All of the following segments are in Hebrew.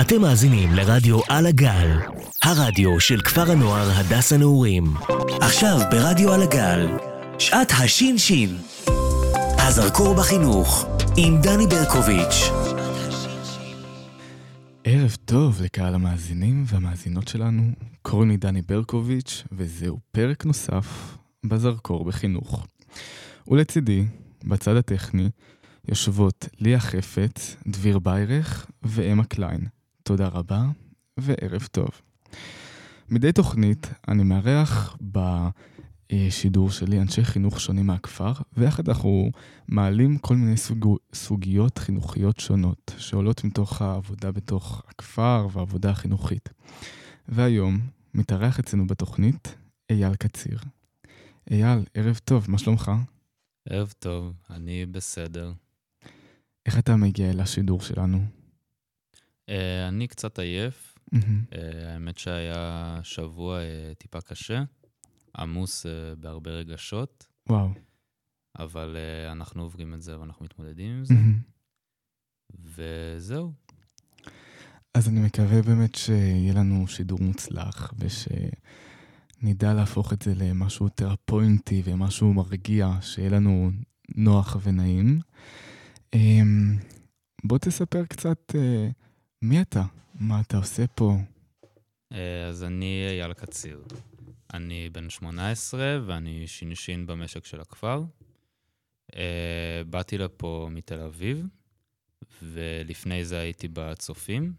אתם מאזינים לרדיו על הגל, הרדיו של כפר הנוער הדס הנעורים. עכשיו ברדיו על הגל, שעת השין-שין. הזרקור בחינוך, עם דני ברקוביץ'. ערב טוב לקהל המאזינים והמאזינות שלנו, קוראים לי דני ברקוביץ', וזהו פרק נוסף בזרקור בחינוך. ולצידי, בצד הטכני, יושבות ליה חפץ, דביר ביירך ואמה קליין. תודה רבה וערב טוב. מדי תוכנית אני מארח בשידור שלי אנשי חינוך שונים מהכפר, ויחד אנחנו מעלים כל מיני סוג... סוגיות חינוכיות שונות שעולות מתוך העבודה בתוך הכפר והעבודה החינוכית. והיום מתארח אצלנו בתוכנית אייל קציר. אייל, ערב טוב, מה שלומך? ערב טוב, אני בסדר. איך אתה מגיע אל השידור שלנו? Uh, אני קצת עייף. Uh, האמת שהיה שבוע uh, טיפה קשה, עמוס uh, בהרבה רגשות, וואו. אבל uh, אנחנו עוברים את זה ואנחנו מתמודדים עם זה. וזהו. אז אני מקווה באמת שיהיה לנו שידור מוצלח, ושנדע להפוך את זה למשהו תרפוינטי ומשהו מרגיע, שיהיה לנו נוח ונעים. אמ, בוא תספר קצת אה, מי אתה, מה אתה עושה פה. Uh, אז אני אייל קציר. אני בן 18 ואני שינשין במשק של הכפר. Uh, באתי לפה מתל אביב, ולפני זה הייתי בצופים.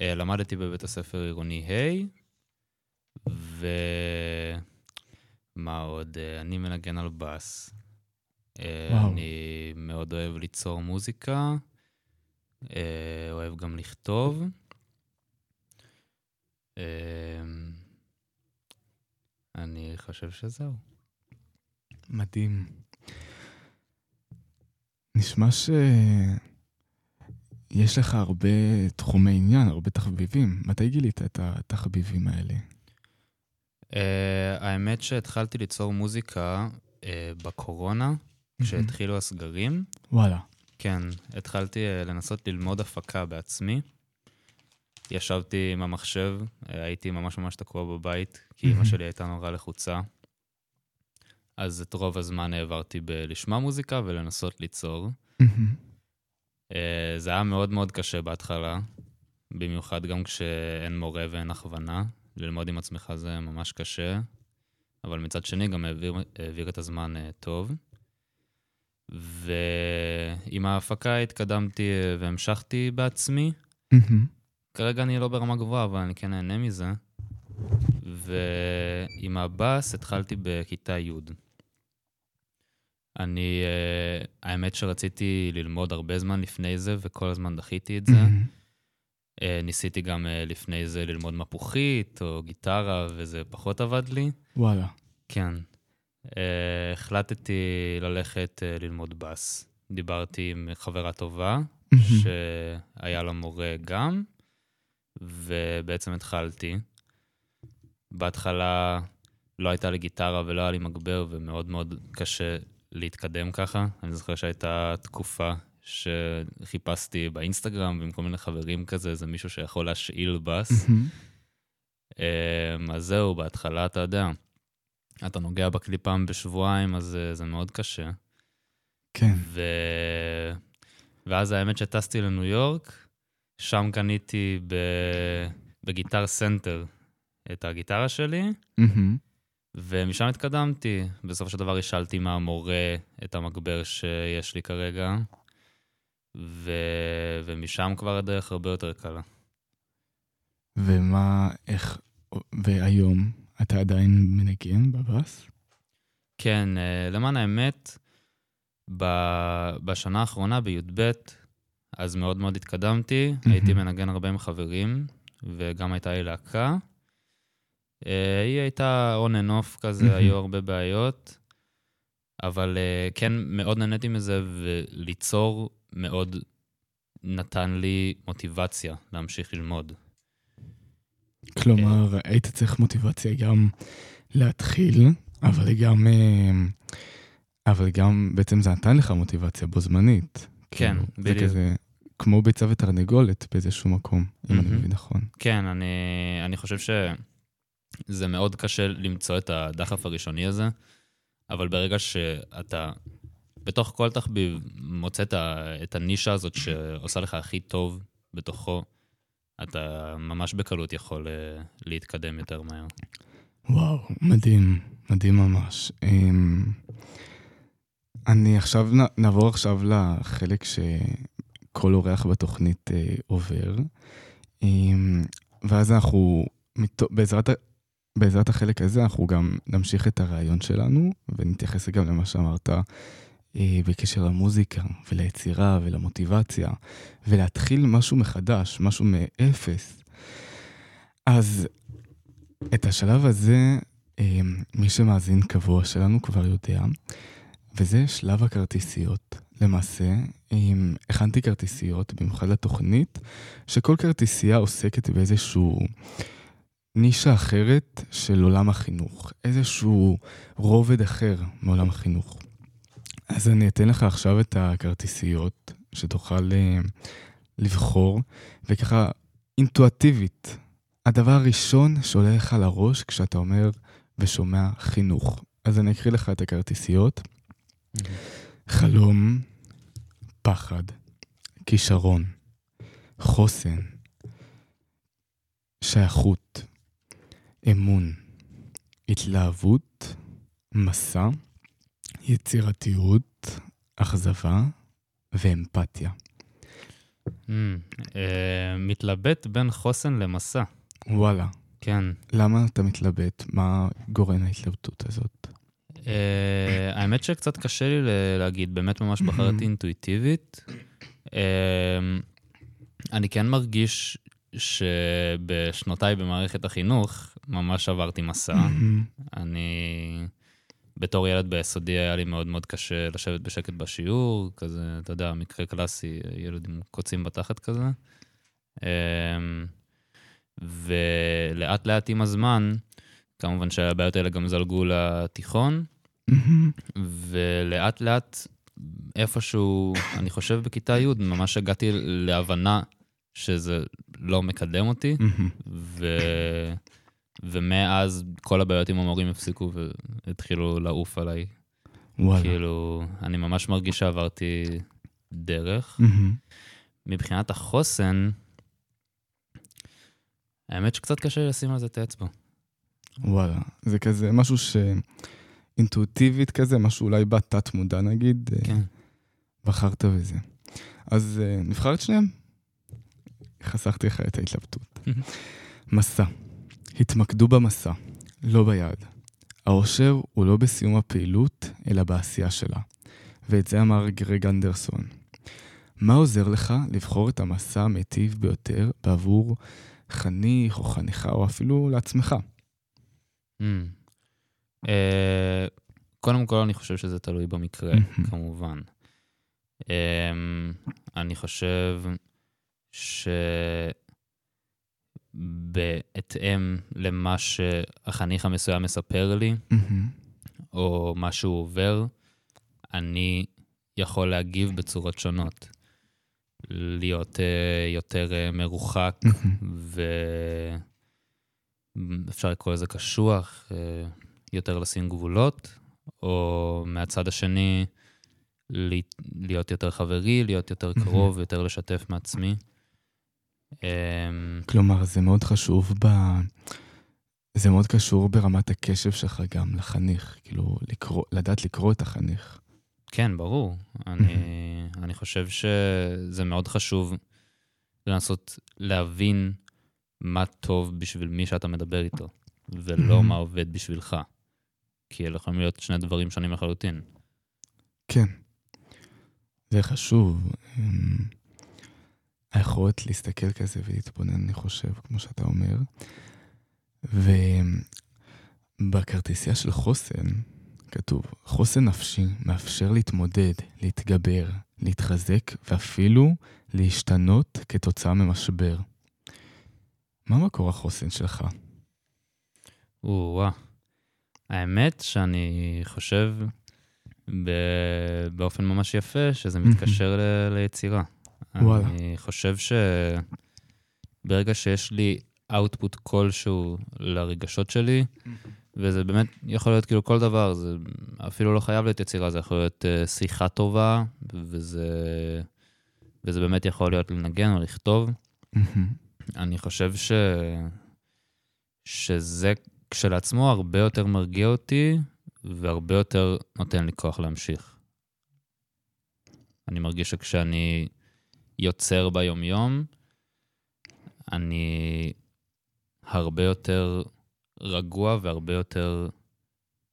Uh, למדתי בבית הספר עירוני ה', ומה עוד? אני מנגן על בס. וואו. אני מאוד אוהב ליצור מוזיקה, אוהב גם לכתוב. אמ, אני חושב שזהו. מדהים. נשמע שיש לך הרבה תחומי עניין, הרבה תחביבים. מתי גילית את התחביבים האלה? Uh, האמת שהתחלתי ליצור מוזיקה uh, בקורונה, כשהתחילו הסגרים. וואלה. כן, התחלתי uh, לנסות ללמוד הפקה בעצמי. ישבתי עם המחשב, uh, הייתי ממש ממש תקוע בבית, כי אימא. שלי הייתה נורא לחוצה. אז את רוב הזמן העברתי בלשמוע מוזיקה ולנסות ליצור. אה, זה היה מאוד מאוד קשה בהתחלה, במיוחד גם כשאין מורה ואין הכוונה. ללמוד עם עצמך זה ממש קשה, אבל מצד שני גם העביר, העביר את הזמן אה, טוב. ועם ההפקה התקדמתי אה, והמשכתי בעצמי. כרגע אני לא ברמה גבוהה, אבל אני כן נהנה מזה. ועם הבאס התחלתי בכיתה י'. אני, uh, האמת שרציתי ללמוד הרבה זמן לפני זה, וכל הזמן דחיתי את זה. Uh, ניסיתי גם uh, לפני זה ללמוד מפוחית או גיטרה, וזה פחות עבד לי. וואלה. כן. Uh, החלטתי ללכת uh, ללמוד בס. דיברתי עם חברה טובה. שהיה לה מורה גם, ובעצם התחלתי. בהתחלה לא הייתה לי גיטרה ולא היה לי מגבר, ומאוד מאוד קשה להתקדם ככה. אני זוכר שהייתה תקופה שחיפשתי באינסטגרם ועם כל מיני חברים כזה, איזה מישהו שיכול להשאיל בס. אמ, אז זהו, בהתחלה אתה יודע, אתה נוגע בכלי פעם בשבועיים, אז אה, זה מאוד קשה. כן. ו... ואז האמת שטסתי לניו יורק, שם קניתי ב... ב Guitar Center את הגיטרה שלי, מהמם. ומשם התקדמתי. בסופו של דבר השאלתי מהמורה את המגבר שיש לי כרגע, ו... ומשם כבר הדרך הרבה יותר קלה. ומה, איך, והיום אתה עדיין מנגן בבאס? כן, אה, למען האמת, בשנה האחרונה, בי"ב, אז מאוד מאוד התקדמתי, הייתי מנגן הרבה עם חברים, וגם הייתה לי להקה. אה, היא הייתה on and off כזה, מהמם. היו הרבה בעיות, אבל אה, כן, מאוד נהניתי מזה, וליצור מאוד נתן לי מוטיבציה להמשיך ללמוד. כלומר, היית צריך מוטיבציה גם להתחיל, אבל גם, אה, אבל גם בעצם זה נתן לך מוטיבציה בו זמנית. כן, כאילו, זה בדיוק. כזה כמו ביצה ותרנגולת באיזשהו מקום, אם אני. מבין נכון. כן, אני, אני חושב שזה מאוד קשה למצוא את הדחף הראשוני הזה, אבל ברגע שאתה בתוך כל תחביב מוצא את הנישה הזאת שעושה לך הכי טוב בתוכו, אתה ממש בקלות יכול אה, להתקדם יותר מהר. וואו, מדהים, מדהים ממש. אמ, אני עכשיו, נעבור עכשיו לחלק שכל אורח בתוכנית אה, עובר, אמ, ואז אנחנו, בעזרת, בעזרת החלק הזה, אנחנו גם נמשיך את הרעיון שלנו, ונתייחס גם למה שאמרת בקשר למוזיקה, וליצירה, ולמוטיבציה, ולהתחיל משהו מחדש, משהו מאפס. אז את השלב הזה, אה, מי שמאזין קבוע שלנו כבר יודע, וזה שלב הכרטיסיות. למעשה, אה, הכנתי כרטיסיות, במיוחד לתוכנית, שכל כרטיסייה עוסקת באיזשהו נישה אחרת של עולם החינוך, איזשהו רובד אחר מעולם החינוך. אז אני אתן לך עכשיו את הכרטיסיות, שתוכל אה, לבחור, וככה אינטואטיבית, הדבר הראשון שעולה לך לראש כשאתה אומר ושומע חינוך. אז אני אקריא לך את הכרטיסיות. חלום, פחד, כישרון, חוסן, שייכות, אמון, התלהבות, מסע, יצירתיות, אכזבה ואמפתיה. Mm, אה, מתלבט בין חוסן למסע. וואלה, כן. למה אתה מתלבט? מה גורם ההתלבטות הזאת? Uh, האמת שקצת קשה לי להגיד, באמת ממש בחרתי אינטואיטיבית. Uh, אני כן מרגיש שבשנותיי במערכת החינוך ממש עברתי מסע. אני, בתור ילד ביסודי היה לי מאוד מאוד קשה לשבת בשקט בשיעור, כזה, אתה יודע, מקרה קלאסי, ילד עם קוצים בתחת כזה. Um, ולאט לאט עם הזמן, כמובן שהבעיות האלה גם זלגו לתיכון, ולאט לאט, איפשהו, אני חושב בכיתה י', ממש הגעתי להבנה שזה לא מקדם אותי, ו... ומאז כל הבעיות עם המורים הפסיקו והתחילו לעוף עליי. וואלה. כאילו, אני ממש מרגיש שעברתי דרך. מהמם. מבחינת החוסן, האמת שקצת קשה לשים על זה את האצבע. וואלה. זה כזה משהו שאינטואיטיבית כזה, משהו אולי בתת מודע נגיד, אה, כן. בחרת בזה. אז אה, נבחר את שניהם. חסכתי לך את ההתלבטות. מסע. התמקדו במסע, לא ביעד. האושר הוא לא בסיום הפעילות, אלא בעשייה שלה. ואת זה אמר גרג אנדרסון. מה עוזר לך לבחור את המסע המיטיב ביותר בעבור חניך או חניכה, או אפילו לעצמך? Mm. אה, קודם כל, אני חושב שזה תלוי במקרה, מהמם. כמובן. אמ, אני חושב שבהתאם למה שהחניך המסוים מספר לי, מהמם. או מה שהוא עובר, אני יכול להגיב בצורות שונות. להיות אה, יותר אה, מרוחק, מהמם. ואפשר לקרוא לזה קשוח, אה, יותר לשים גבולות, או מהצד השני, להיות יותר חברי, להיות יותר. קרוב, יותר לשתף מעצמי. אמ, כלומר, זה מאוד חשוב ב... זה מאוד קשור ברמת הקשב שלך גם לחניך, כאילו, לקרוא, לדעת לקרוא את החניך. כן, ברור. אני, אני חושב שזה מאוד חשוב לנסות להבין מה טוב בשביל מי שאתה מדבר איתו, ולא. מה עובד בשבילך. כי אלה יכולים להיות שני דברים שונים לחלוטין. כן, זה חשוב. היכולת להסתכל כזה ולהתבונן, אני חושב, כמו שאתה אומר. ובכרטיסייה של חוסן כתוב, חוסן נפשי מאפשר להתמודד, להתגבר, להתחזק ואפילו להשתנות כתוצאה ממשבר. מה מקור החוסן שלך? או-אה. האמת שאני חושב ב- באופן ממש יפה שזה מתקשר ל- ליצירה. וואלה. אני חושב שברגע שיש לי output כלשהו לרגשות שלי, וזה באמת יכול להיות כאילו כל דבר, זה אפילו לא חייב להיות יצירה, זה יכול להיות uh, שיחה טובה, וזה, וזה באמת יכול להיות לנגן או לכתוב. אני חושב ש... שזה כשלעצמו הרבה יותר מרגיע אותי, והרבה יותר נותן לי כוח להמשיך. אני מרגיש שכשאני יוצר ביומיום, אני הרבה יותר רגוע והרבה יותר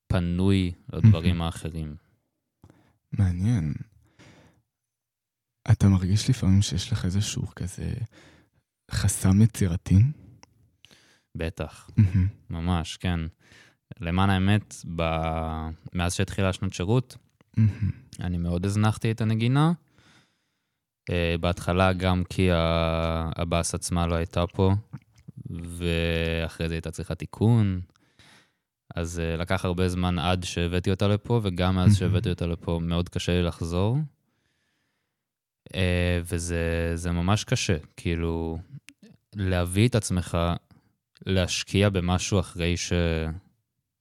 פנוי לדברים האחרים. מעניין. אתה מרגיש לפעמים שיש לך איזשהו כזה חסם יצירתי? בטח, ממש, כן. למען האמת, ב... מאז שהתחילה שנות שירות, אני מאוד הזנחתי את הנגינה. Uh, בהתחלה גם כי הבאס עצמה לא הייתה פה, ואחרי זה הייתה צריכה תיקון. אז uh, לקח הרבה זמן עד שהבאתי אותה לפה, וגם מאז שהבאתי אותה לפה מאוד קשה לי לחזור. Uh, וזה ממש קשה, כאילו, להביא את עצמך להשקיע במשהו אחרי ש...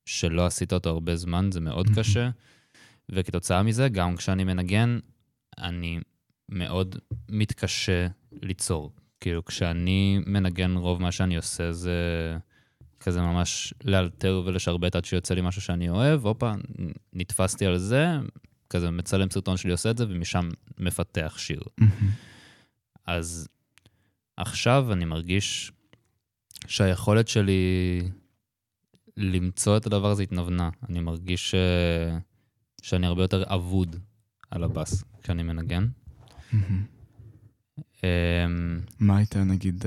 שלא עשית אותו הרבה זמן, זה מאוד קשה. וכתוצאה מזה, גם כשאני מנגן, אני מאוד מתקשה ליצור. כאילו, כשאני מנגן, רוב מה שאני עושה זה כזה ממש לאלתר ולשרבט עד שיוצא לי משהו שאני אוהב, הופה, נתפסתי על זה, כזה מצלם סרטון שלי עושה את זה, ומשם מפתח שיר. אז עכשיו אני מרגיש שהיכולת שלי למצוא את הדבר הזה התנוונה. אני מרגיש ש... שאני הרבה יותר אבוד על הבאס כשאני מנגן. אמ, מה הייתה נגיד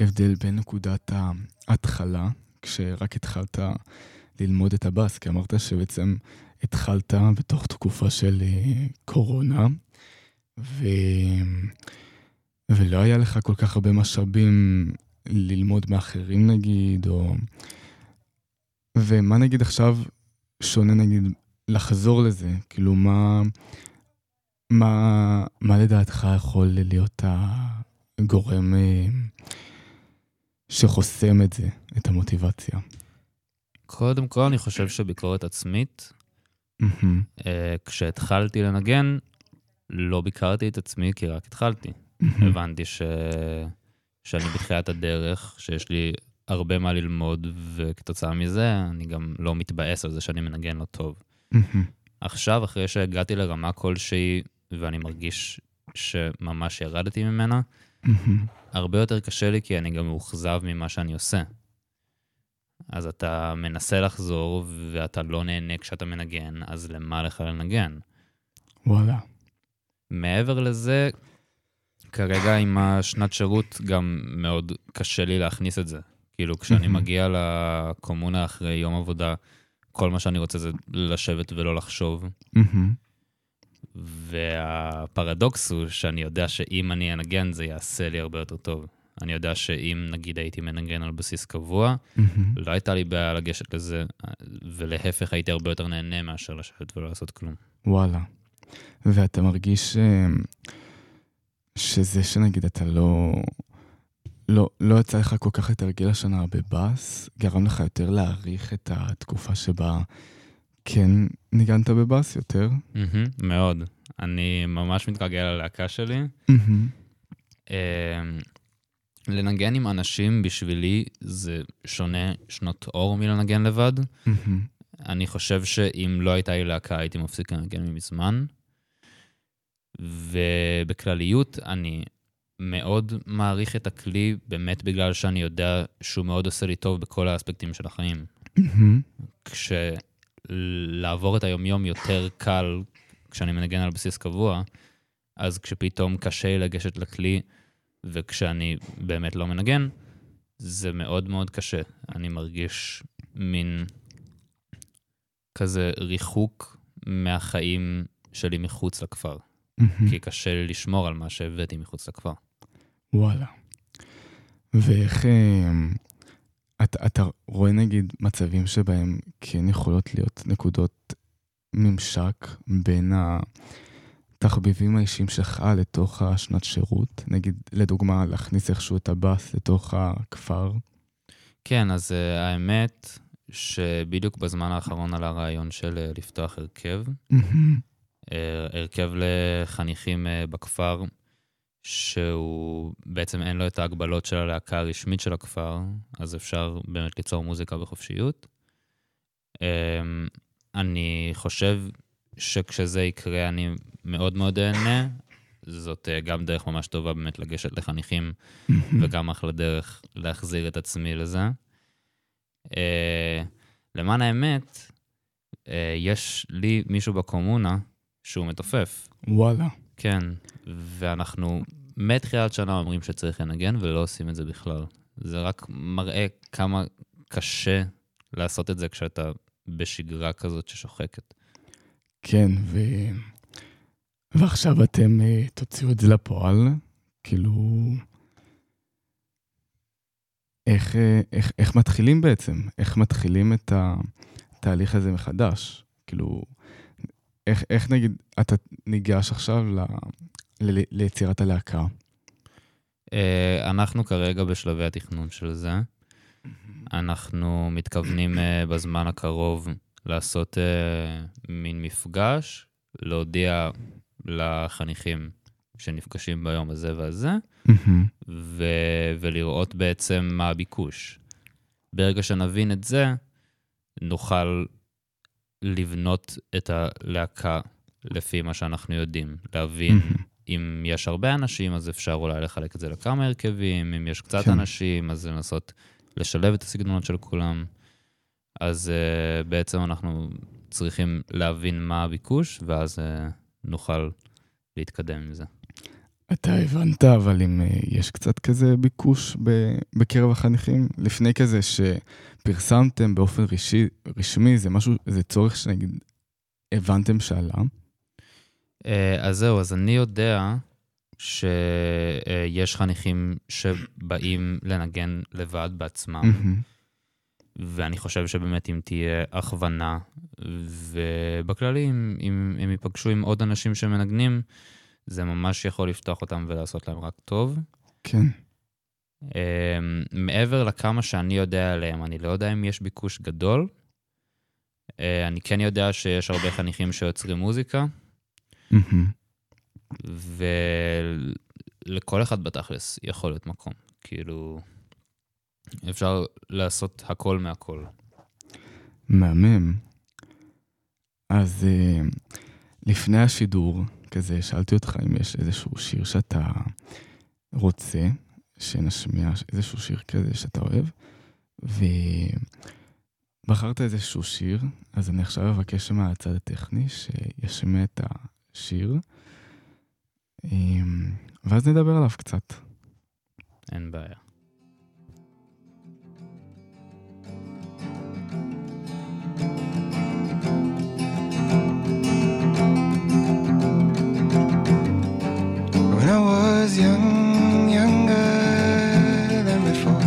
ההבדל בין נקודת ההתחלה, כשרק התחלת ללמוד את הבאס? כי אמרת שבעצם התחלת בתוך תקופה של אה, קורונה, ו... ולא היה לך כל כך הרבה משאבים ללמוד מאחרים נגיד, או... ומה נגיד עכשיו שונה נגיד לחזור לזה? כאילו מה, מה, מה לדעתך יכול להיות הגורם אה, שחוסם את זה, את המוטיבציה? קודם כל, אני חושב שביקורת עצמית, אה, כשהתחלתי לנגן, לא ביקרתי את עצמי כי רק התחלתי. הבנתי ש... שאני בתחילת הדרך, שיש לי הרבה מה ללמוד, וכתוצאה מזה אני גם לא מתבאס על זה שאני מנגן לא טוב. עכשיו, אחרי שהגעתי לרמה כלשהי, ואני מרגיש שממש ירדתי ממנה, הרבה יותר קשה לי כי אני גם מאוכזב ממה שאני עושה. אז אתה מנסה לחזור, ואתה לא נהנה כשאתה מנגן, אז למה לך לנגן? וואלה. מעבר לזה, כרגע עם השנת שירות גם מאוד קשה לי להכניס את זה. כאילו, כשאני מגיע לקומונה אחרי יום עבודה, כל מה שאני רוצה זה לשבת ולא לחשוב. והפרדוקס הוא שאני יודע שאם אני אנגן, זה יעשה לי הרבה יותר טוב. אני יודע שאם נגיד הייתי מנגן על בסיס קבוע, לא הייתה לי בעיה לגשת לזה, ולהפך הייתי הרבה יותר נהנה מאשר לשבת ולא לעשות כלום. וואלה. ואתה מרגיש אה, שזה שנגיד אתה לא... לא, לא יצא לך כל כך לתרגל השנה בבאס, גרם לך יותר להעריך את התקופה שבה כן ניגנת בבאס יותר? Mm-hmm, מאוד. אני ממש מתרגל ללהקה שלי. Mm-hmm. לנגן עם אנשים בשבילי זה שונה שנות אור מלנגן לבד. Mm-hmm. אני חושב שאם לא הייתה לי להקה הייתי מפסיק לנגן ממזמן. ובכלליות, אני מאוד מעריך את הכלי, באמת בגלל שאני יודע שהוא מאוד עושה לי טוב בכל האספקטים של החיים. כשלעבור את היומיום יותר קל כשאני מנגן על בסיס קבוע, אז כשפתאום קשה לי לגשת לכלי, וכשאני באמת לא מנגן, זה מאוד מאוד קשה. אני מרגיש מין כזה ריחוק מהחיים שלי מחוץ לכפר. כי קשה לי לשמור על מה שהבאתי מחוץ לכפר. וואלה. ואיך... אתה, אתה רואה נגיד מצבים שבהם כן יכולות להיות נקודות ממשק בין התחביבים האישיים שלך לתוך השנת שירות? נגיד, לדוגמה, להכניס איכשהו את הבאס לתוך הכפר? כן, אז uh, האמת שבדיוק בזמן האחרון עלה רעיון של uh, לפתוח הרכב. uh, הרכב לחניכים uh, בכפר, שהוא בעצם אין לו את ההגבלות של הלהקה הרשמית של הכפר, אז אפשר באמת ליצור מוזיקה בחופשיות. Uh, אני חושב שכשזה יקרה אני מאוד מאוד אהנה. זאת uh, גם דרך ממש טובה באמת לגשת לחניכים, וגם אחלה דרך להחזיר את עצמי לזה. Uh, למען האמת, uh, יש לי מישהו בקומונה שהוא מתופף. וואלה. כן, ואנחנו מתחילת שנה אומרים שצריך לנגן, ולא עושים את זה בכלל. זה רק מראה כמה קשה לעשות את זה כשאתה בשגרה כזאת ששוחקת. כן, ו... ועכשיו אתם uh, תוציאו את זה לפועל, כאילו... איך, uh, איך, איך מתחילים בעצם? איך מתחילים את התהליך הזה מחדש? כאילו, איך, איך נגיד אתה ניגש עכשיו ל, ל, ליצירת הלהקה? Uh, אנחנו כרגע בשלבי התכנון של זה. אנחנו מתכוונים uh, בזמן הקרוב לעשות uh, מין מפגש, להודיע לחניכים שנפגשים ביום הזה והזה, ו- ולראות בעצם מה הביקוש. ברגע שנבין את זה, נוכל לבנות את הלהקה לפי מה שאנחנו יודעים, להבין אם יש הרבה אנשים, אז אפשר אולי לחלק את זה לכמה הרכבים, אם יש קצת כן. אנשים, אז לנסות לשלב את הסגנונות של כולם. אז uh, בעצם אנחנו צריכים להבין מה הביקוש, ואז uh, נוכל להתקדם עם זה. אתה הבנת, אבל אם uh, יש קצת כזה ביקוש בקרב החניכים, לפני כזה שפרסמתם באופן רישי, רשמי, זה משהו, זה צורך שנגיד הבנתם שעלה? Uh, אז זהו, אז אני יודע שיש uh, חניכים שבאים לנגן לבד בעצמם. ואני חושב שבאמת אם תהיה הכוונה, ובכללי אם, אם הם ייפגשו עם עוד אנשים שמנגנים, זה ממש יכול לפתוח אותם ולעשות להם רק טוב. כן. Um, מעבר לכמה שאני יודע עליהם, אני לא יודע אם יש ביקוש גדול. Uh, אני כן יודע שיש הרבה חניכים שיוצרים מוזיקה, ולכל אחד בתכלס יכול להיות מקום. כאילו, אפשר לעשות הכל מהכל. מהמם. אז uh, לפני השידור, כזה, שאלתי אותך אם יש איזשהו שיר שאתה רוצה שנשמיע, איזשהו שיר כזה שאתה אוהב, ובחרת איזשהו שיר, אז אני עכשיו אבקש מהצד הטכני שישמיע את השיר, ואז נדבר עליו קצת. אין בעיה. Was young, younger than before.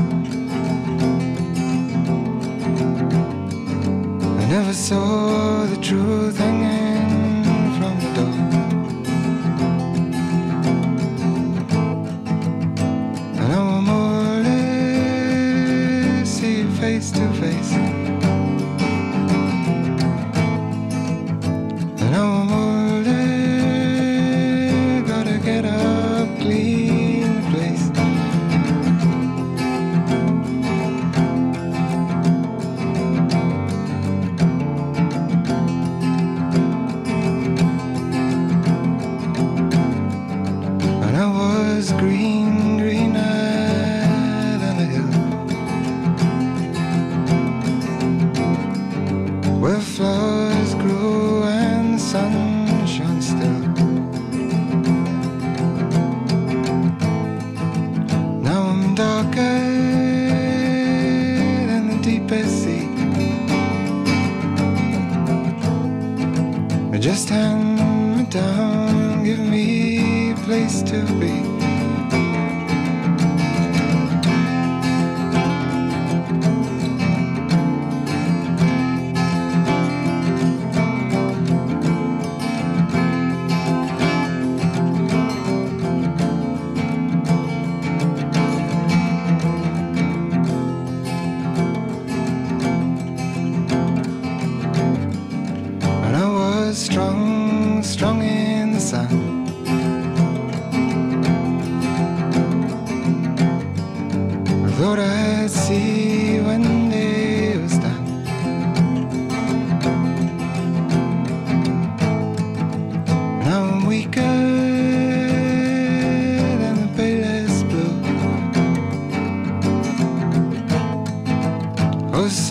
I never saw the truth hanging from the door. And I will more or see face to face.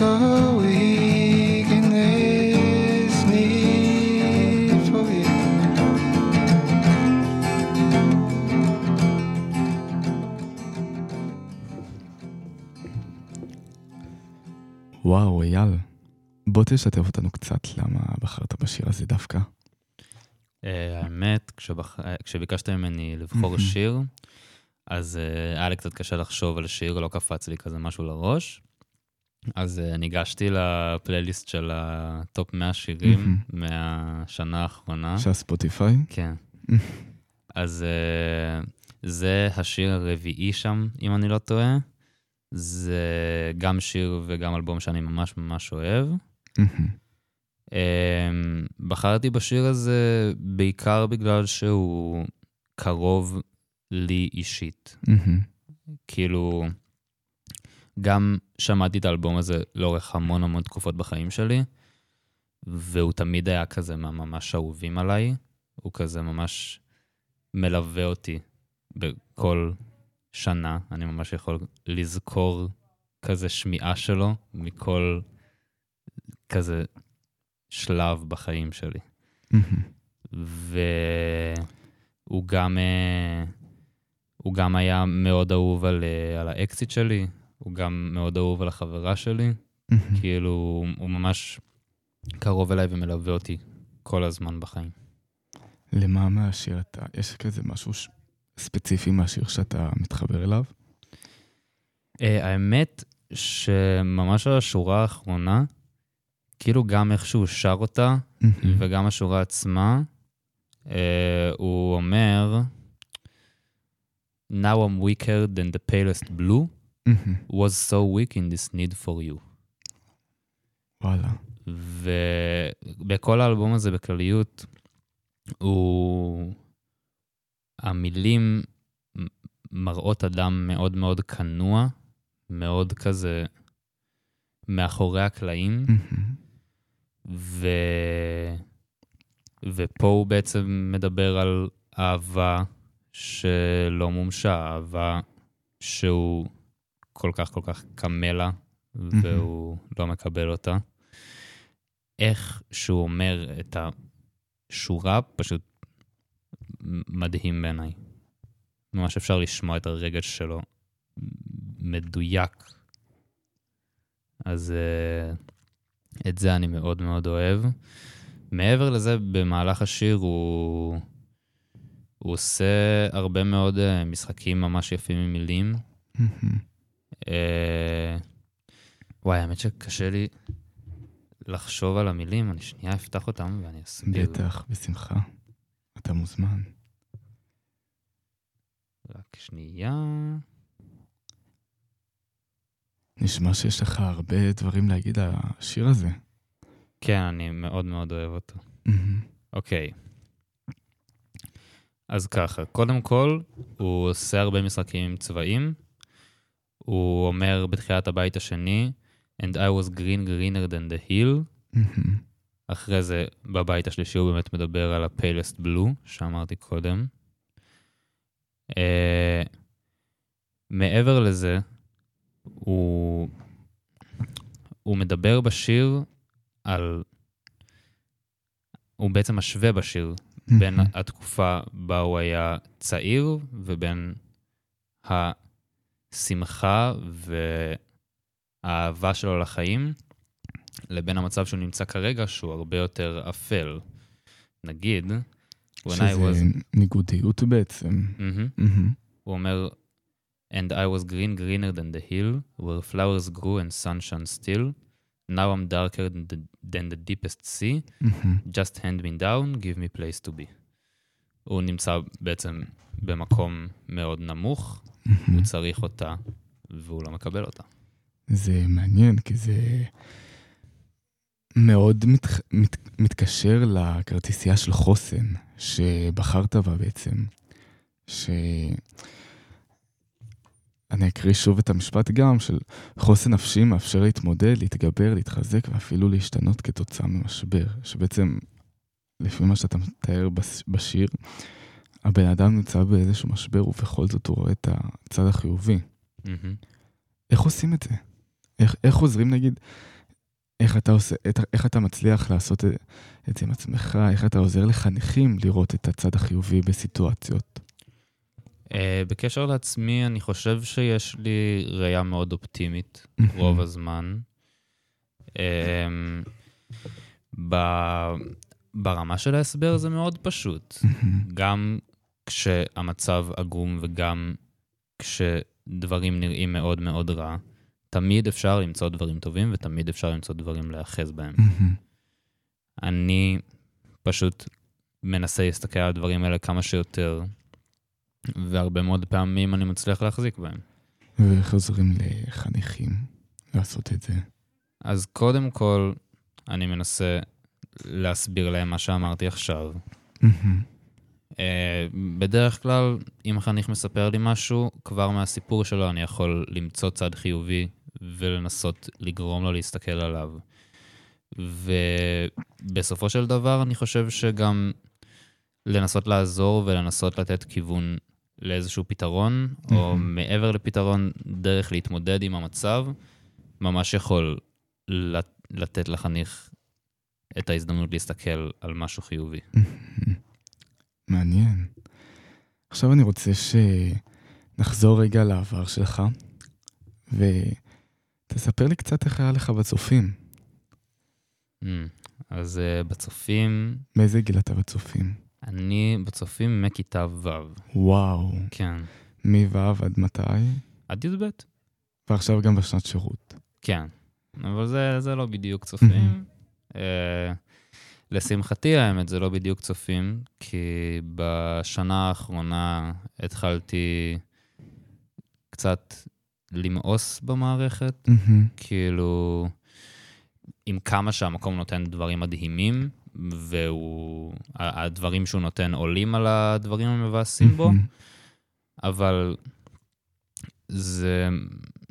So weak in this need for you. וואו, אייל, בוא תשתף אותנו קצת למה בחרת בשיר הזה דווקא. אה, האמת, כשביקשת ממני לבחור שיר, אז אה, היה לי קצת קשה לחשוב על שיר, לא קפץ לי כזה משהו לראש. אז אה, ניגשתי לפלייליסט של ה top 100 שירים מהשנה האחרונה. של ספוטיפיי? כן. אז אה, זה השיר הרביעי שם, אם אני לא טועה. זה גם שיר וגם אלבום שאני ממש ממש אוהב. אמ, בחרתי בשיר הזה בעיקר בגלל שהוא קרוב לי אישית. כאילו, גם שמעתי את האלבום הזה לאורך המון המון תקופות בחיים שלי, והוא תמיד היה כזה ממש אהובים עליי. הוא כזה ממש מלווה אותי בכל שנה. אני ממש יכול לזכור כזה שמיעה שלו מכל כזה שלב בחיים שלי. והוא גם, אה, הוא גם היה מאוד אהוב על, אה, על האקסיט שלי, הוא גם מאוד אהוב על החברה שלי. כאילו, הוא- הוא ממש קרוב אליי ומלווה אותי כל הזמן בחיים. למה מהשיר אתה, יש כזה משהו ש- ספציפי מהשיר שאתה מתחבר אליו? Uh, האמת שממש על השורה האחרונה, כאילו גם איך שהוא שר אותה, וגם השורה עצמה, uh, הוא אומר, Now I'm weaker than the palest blue, was so weak in this need for you. וואלה. ובכל האלבום הזה בכלליות, הוא... המילים מראות אדם מאוד מאוד כנוע, מאוד כזה מאחורי הקלעים, ו... ופה הוא בעצם מדבר על אהבה שלא מומשה, אהבה שהוא כל כך כל כך קמה לה, והוא לא מקבל אותה. איך שהוא אומר את השורה, פשוט מדהים בעיניי. ממש אפשר לשמוע את הרגש שלו מדויק. אז uh, את זה אני מאוד מאוד אוהב. מעבר לזה, במהלך השיר הוא, הוא עושה הרבה מאוד uh, משחקים ממש יפים עם מילים. אה, וואי, האמת שקשה לי לחשוב על המילים, אני שנייה אפתח אותם ואני אסביר. בטח, בשמחה. אתה מוזמן. רק שנייה. נשמע שיש לך הרבה דברים להגיד על השיר הזה. כן, אני מאוד מאוד אוהב אותו. אוקיי. אז ככה, קודם כל, הוא עושה הרבה משחקים עם צבעים. הוא אומר בתחילת הבית השני, And I was green greener than the hill. אחרי זה, בבית השלישי הוא באמת מדבר על ה-Palest Blue, שאמרתי קודם. Uh, מעבר לזה, הוא, הוא מדבר בשיר על... הוא בעצם משווה בשיר בין התקופה בה הוא היה צעיר ובין השמחה והאהבה שלו לחיים, לבין המצב שהוא נמצא כרגע, שהוא הרבה יותר אפל. נגיד, when I שזה was... ניגודיות בעצם. מהמם. מהמם. הוא אומר, And I was green greener than the hill, where flowers grew and sun shone still. Now I'm darker than the, than the deepest sea. מהמם. Just hand me down, give me place to be. הוא נמצא בעצם במקום מאוד נמוך, הוא צריך אותה, והוא לא מקבל אותה. זה מעניין, כי זה מאוד מת, מת, מתקשר לכרטיסייה של חוסן שבחרת בה בעצם. ש... אני אקריא שוב את המשפט גם, של חוסן נפשי מאפשר להתמודד, להתגבר, להתחזק ואפילו להשתנות כתוצאה ממשבר. שבעצם, לפי מה שאתה מתאר בש- בשיר, הבן אדם נמצא באיזשהו משבר ובכל זאת הוא רואה את הצד החיובי. מהמם. איך עושים את זה? איך, איך עוזרים נגיד, איך אתה עושה, את- איך אתה מצליח לעשות את, את זה עם עצמך, איך אתה עוזר לחניכים לראות את הצד החיובי בסיטואציות? אה, בקשר לעצמי, אני חושב שיש לי ראייה מאוד אופטימית רוב הזמן. אמ, ב- ברמה של ההסבר זה מאוד פשוט. גם כשהמצב עגום וגם כשדברים נראים מאוד מאוד רע, תמיד אפשר למצוא דברים טובים ותמיד אפשר למצוא דברים להיאחז בהם. אני פשוט מנסה להסתכל על הדברים האלה כמה שיותר, והרבה מאוד פעמים אני מצליח להחזיק בהם. ואיך עוזרים לחניכים לעשות את זה? אז קודם כל, אני מנסה להסביר להם מה שאמרתי עכשיו. אה, בדרך כלל, אם החניך מספר לי משהו, כבר מהסיפור שלו אני יכול למצוא צד חיובי ולנסות לגרום לו להסתכל עליו. ובסופו של דבר, אני חושב שגם לנסות לעזור ולנסות לתת כיוון לאיזשהו פתרון, או מעבר לפתרון, דרך להתמודד עם המצב, ממש יכול לת- לתת לחניך את ההזדמנות להסתכל על משהו חיובי. מעניין. עכשיו אני רוצה שנחזור רגע לעבר שלך, ותספר לי קצת איך היה לך בצופים. Mm, אז uh, בצופים, מאיזה גיל אתה בצופים? אני בצופים מכיתה ו', וואו, כן. מו' עד מתי? עד י"ב? ועכשיו גם בשנת שירות. כן. אבל זה, זה לא בדיוק צופים. uh, לשמחתי, האמת, זה לא בדיוק צופים, כי בשנה האחרונה התחלתי קצת למאוס במערכת. מהמם. כאילו, עם כמה שהמקום נותן דברים מדהימים, והוא, ה- הדברים שהוא נותן עולים על הדברים המבאסים בו. אבל זה,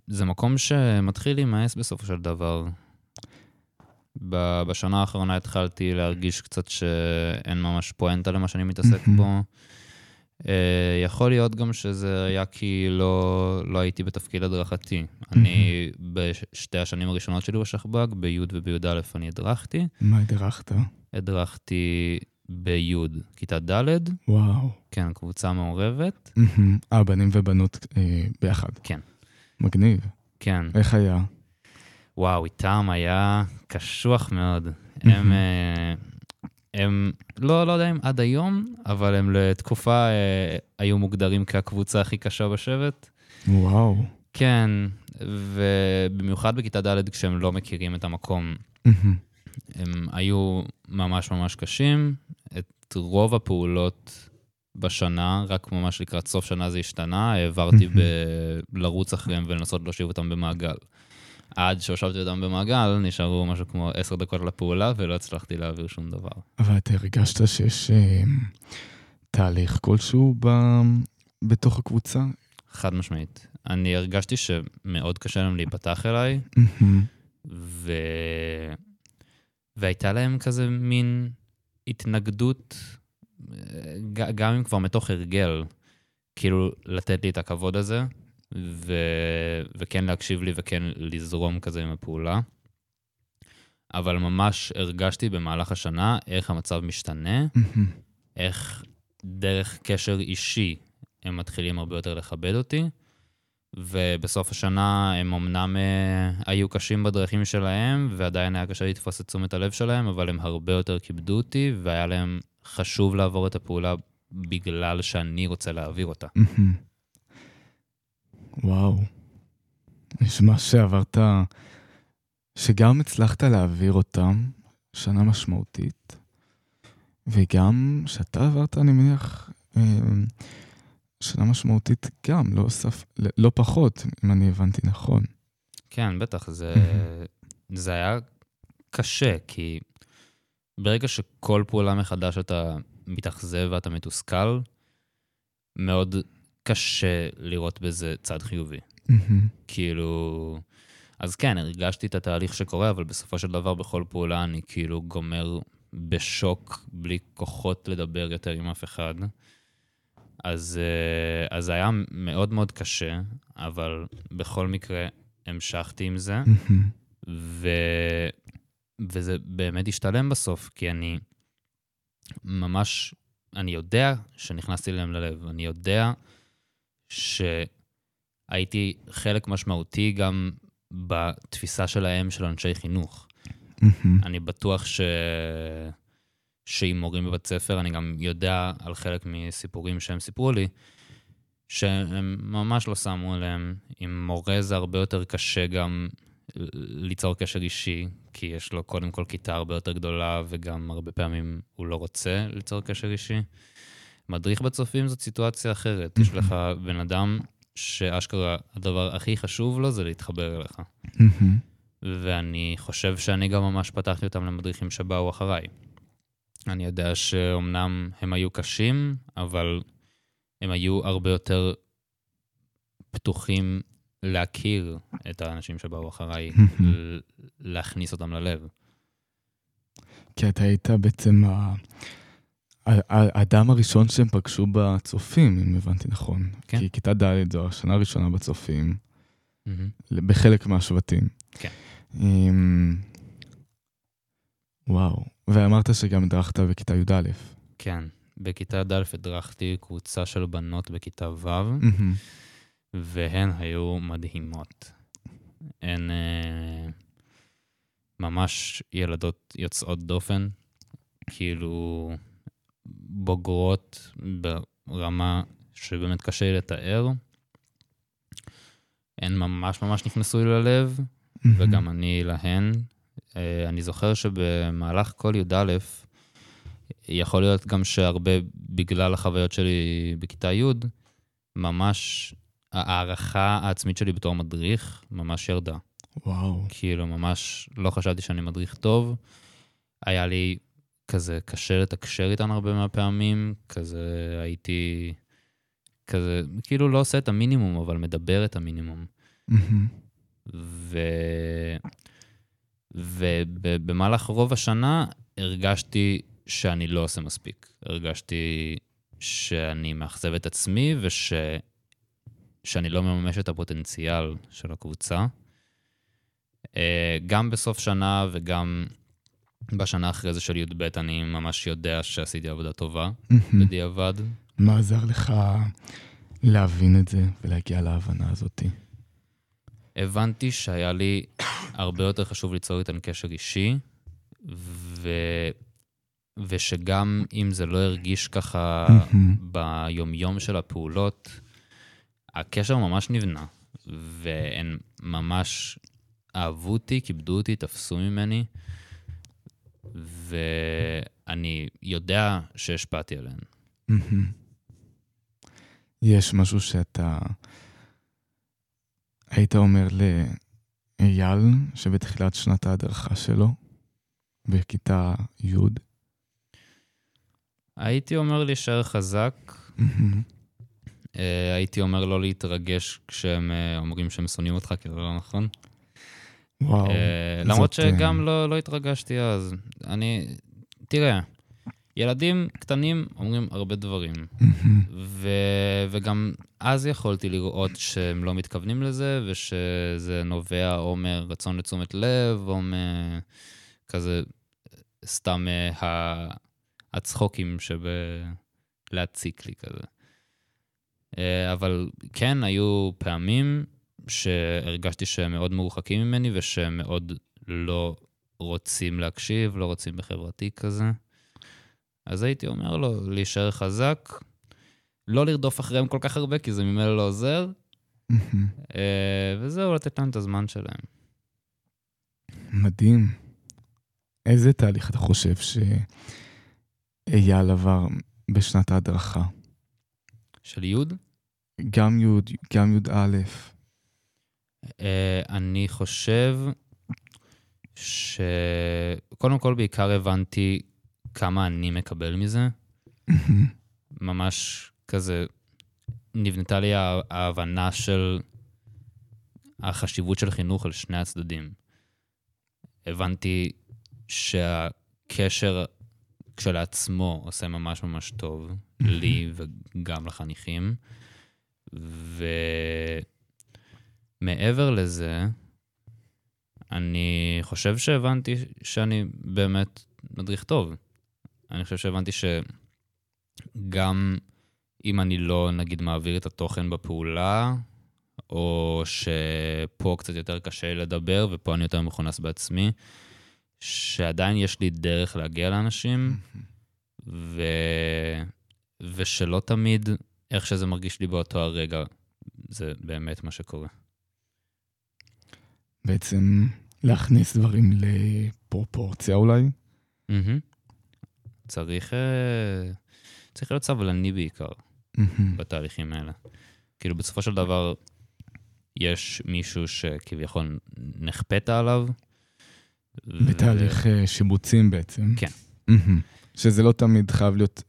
זה מקום שמתחיל להימאס בסופו של דבר. בשנה האחרונה התחלתי להרגיש קצת שאין ממש פואנטה למה שאני מתעסק. בו. אה, יכול להיות גם שזה היה כי לא, לא הייתי בתפקיד הדרכתי. אני, בשתי השנים הראשונות שלי בשכב"ג, בי' ובי"א אני הדרכתי. מה הדרכת? הדרכתי בי', כיתה ד', וואו. כן, קבוצה מעורבת. אה, בנים ובנות אה, ביחד. כן. מגניב. כן. איך היה? וואו, איתם היה קשוח מאוד. הם, אה, הם, לא, לא יודע אם עד היום, אבל הם לתקופה אה, היו מוגדרים כקבוצה הכי קשה בשבט. וואו. כן, ובמיוחד בכיתה ד' כשהם לא מכירים את המקום. הם היו ממש ממש קשים. את רוב הפעולות בשנה, רק ממש לקראת סוף שנה זה השתנה, העברתי ב... לרוץ אחריהם ולנסות להושיב אותם במעגל. עד שהושבתי אותם במעגל, נשארו משהו כמו עשר דקות לפעולה, ולא הצלחתי להעביר שום דבר. אבל אתה הרגשת שיש אה, תהליך כלשהו ב... בתוך הקבוצה? חד משמעית. אני הרגשתי שמאוד קשה להם להיפתח אליי. ו... והייתה להם כזה מין התנגדות, אה, גם אם כבר מתוך הרגל, כאילו לתת לי את הכבוד הזה, ו... וכן להקשיב לי וכן לזרום כזה עם הפעולה. אבל ממש הרגשתי במהלך השנה איך המצב משתנה. איך דרך קשר אישי הם מתחילים הרבה יותר לכבד אותי, ובסוף השנה הם אמנם אה, היו קשים בדרכים שלהם, ועדיין היה קשה לתפוס את תשומת הלב שלהם, אבל הם הרבה יותר כיבדו אותי, והיה להם חשוב לעבור את הפעולה בגלל שאני רוצה להעביר אותה. וואו. נשמע שעברת, שגם הצלחת להעביר אותם שנה משמעותית, וגם שאתה עברת, אני מניח, אה, שנה משמעותית גם, לא, סף, לא פחות, אם אני הבנתי נכון. כן, בטח, זה, זה היה קשה, כי ברגע שכל פעולה מחדש אתה מתאכזב ואתה מתוסכל, מאוד קשה לראות בזה צד חיובי. מהמם. כאילו... אז כן, הרגשתי את התהליך שקורה, אבל בסופו של דבר בכל פעולה אני כאילו גומר בשוק, בלי כוחות לדבר יותר עם אף אחד. אז, אה, אז זה היה מאוד מאוד קשה, אבל בכל מקרה המשכתי עם זה. ו... וזה באמת השתלם בסוף, כי אני ממש, אני יודע שנכנסתי להם ללב, אני יודע שהייתי חלק משמעותי גם בתפיסה שלהם של אנשי חינוך. אני בטוח ש... שעם מורים בבית ספר, אני גם יודע על חלק מסיפורים שהם סיפרו לי, שהם ממש לא שמו עליהם. עם מורה זה הרבה יותר קשה גם ליצור קשר אישי, כי יש לו קודם כל כיתה הרבה יותר גדולה, וגם הרבה פעמים הוא לא רוצה ליצור קשר אישי. מדריך בצופים זאת סיטואציה אחרת. יש לך בן אדם שאשכרה הדבר הכי חשוב לו זה להתחבר אליך. ואני חושב שאני גם ממש פתחתי אותם למדריכים שבאו אחריי. אני יודע שאומנם הם היו קשים, אבל הם היו הרבה יותר פתוחים להכיר את האנשים שבאו אחריי, להכניס אותם ללב. כי אתה היית בעצם האדם הראשון שהם פגשו בצופים, אם הבנתי נכון. כן. כי כיתה ד' זו השנה הראשונה בצופים, מהמם. בחלק מהשבטים. כן. אמ, וואו. ואמרת שגם הדרכת בכיתה י"א. כן, בכיתה י"א הדרכתי קבוצה של בנות בכיתה ו', מהמם. והן היו מדהימות. הן אה, ממש ילדות יוצאות דופן, כאילו בוגרות ברמה שבאמת קשה לי לתאר. הן ממש ממש נכנסו לי ללב. וגם אני להן. אה, אני זוכר שבמהלך כל י"א, יכול להיות גם שהרבה בגלל החוויות שלי בכיתה י', ממש ההערכה העצמית שלי בתור מדריך ממש ירדה. וואו. כאילו, ממש לא חשבתי שאני מדריך טוב. היה לי כזה קשה לתקשר איתן הרבה מהפעמים, כזה הייתי כזה, כאילו לא עושה את המינימום, אבל מדבר את המינימום. ו... ובמהלך רוב השנה הרגשתי שאני לא עושה מספיק. הרגשתי שאני מאכזב את עצמי וש... שאני לא מממש את הפוטנציאל של הקבוצה. אה, גם בסוף שנה וגם בשנה אחרי זה של י"ב אני ממש יודע שעשיתי עבודה טובה. בדיעבד. מה עזר לך להבין את זה ולהגיע להבנה הזאת? הבנתי שהיה לי הרבה יותר חשוב ליצור איתן קשר אישי, ו... ושגם אם זה לא הרגיש ככה. ביומיום של הפעולות, הקשר ממש נבנה, והן ממש אהבו אותי, כיבדו אותי, תפסו ממני, ואני יודע שהשפעתי עליהן. יש משהו שאתה היית אומר לאייל, שבתחילת שנת ההדרכה שלו, בכיתה י', הייתי אומר להישאר חזק. אה, הייתי אומר לא להתרגש כשהם אה, אומרים שהם שונאים אותך, כי זה לא נכון. וואו. אה, למרות זאת, אה, שגם לא, לא התרגשתי אז. אני, תראה, ילדים קטנים אומרים הרבה דברים. ו, וגם אז יכולתי לראות שהם לא מתכוונים לזה, ושזה נובע או מרצון לתשומת לב, או מכזה סתם אה, ה- הצחוקים שבלהציק לי כזה. אבל כן, היו פעמים שהרגשתי שהם מאוד מרוחקים ממני ושהם מאוד לא רוצים להקשיב, לא רוצים בחברתי כזה. אז הייתי אומר לו להישאר חזק, לא לרדוף אחריהם כל כך הרבה, כי זה ממילא לא עוזר. אה, וזהו, לתת להם את הזמן שלהם. מדהים. איזה תהליך אתה חושב שאייל עבר בשנת ההדרכה? של יוד, גם י', גם י"א. אה, אני חושב שקודם כל בעיקר הבנתי כמה אני מקבל מזה. ממש כזה, נבנתה לי הה- ההבנה של החשיבות של חינוך על שני הצדדים. הבנתי שהקשר כשלעצמו עושה ממש ממש טוב, לי וגם לחניכים. ומעבר לזה, אני חושב שהבנתי שאני באמת מדריך טוב. אני חושב שהבנתי שגם אם אני לא, נגיד, מעביר את התוכן בפעולה, או שפה קצת יותר קשה לדבר ופה אני יותר מכונס בעצמי, שעדיין יש לי דרך להגיע לאנשים, ו... ושלא תמיד איך שזה מרגיש לי באותו הרגע, זה באמת מה שקורה. בעצם להכניס דברים לפרופורציה אולי. מהמם. צריך, אה, צריך להיות סבלני בעיקר מהמם. בתהליכים האלה. כאילו, בסופו של דבר, יש מישהו שכביכול נכפית עליו. ו- בתהליך אה, שיבוצים בעצם. כן. מהמם. שזה לא תמיד חייב להיות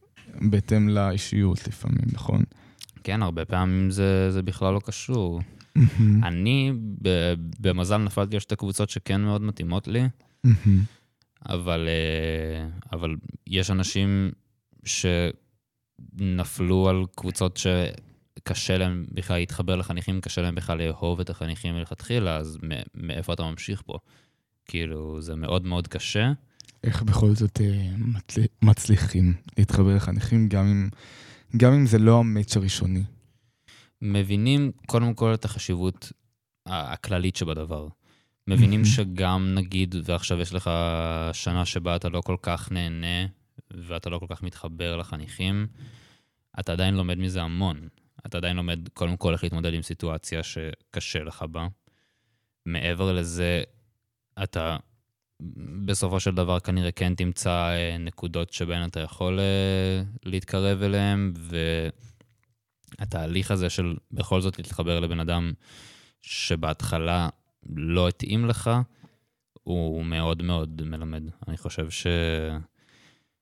בהתאם לאישיות לפעמים, נכון? כן, הרבה פעמים זה, זה בכלל לא קשור. מהמם. אני, במזל, נפלתי על שתי קבוצות שכן מאוד מתאימות לי, מהמם. אבל, אה, אבל יש אנשים שנפלו על קבוצות שקשה להם בכלל להתחבר לחניכים, קשה להם בכלל לאהוב את החניכים מלכתחילה, אז מאיפה אתה ממשיך פה? כאילו, זה מאוד מאוד קשה. איך בכל זאת אה, מצל- מצליחים להתחבר לחניכים, גם אם, גם אם זה לא המאץ' הראשוני. מבינים קודם כל את החשיבות הכללית שבדבר. מבינים. שגם נגיד, ועכשיו יש לך שנה שבה אתה לא כל כך נהנה ואתה לא כל כך מתחבר לחניכים, אתה עדיין לומד מזה המון. אתה עדיין לומד קודם כל איך להתמודד עם סיטואציה שקשה לך בה. מעבר לזה, אתה בסופו של דבר כנראה כן תמצא אה, נקודות שבהן אתה יכול אה, להתקרב אליהן, והתהליך הזה של בכל זאת להתחבר לבן אדם שבהתחלה לא התאים לך, הוא מאוד מאוד מלמד. אני חושב ש...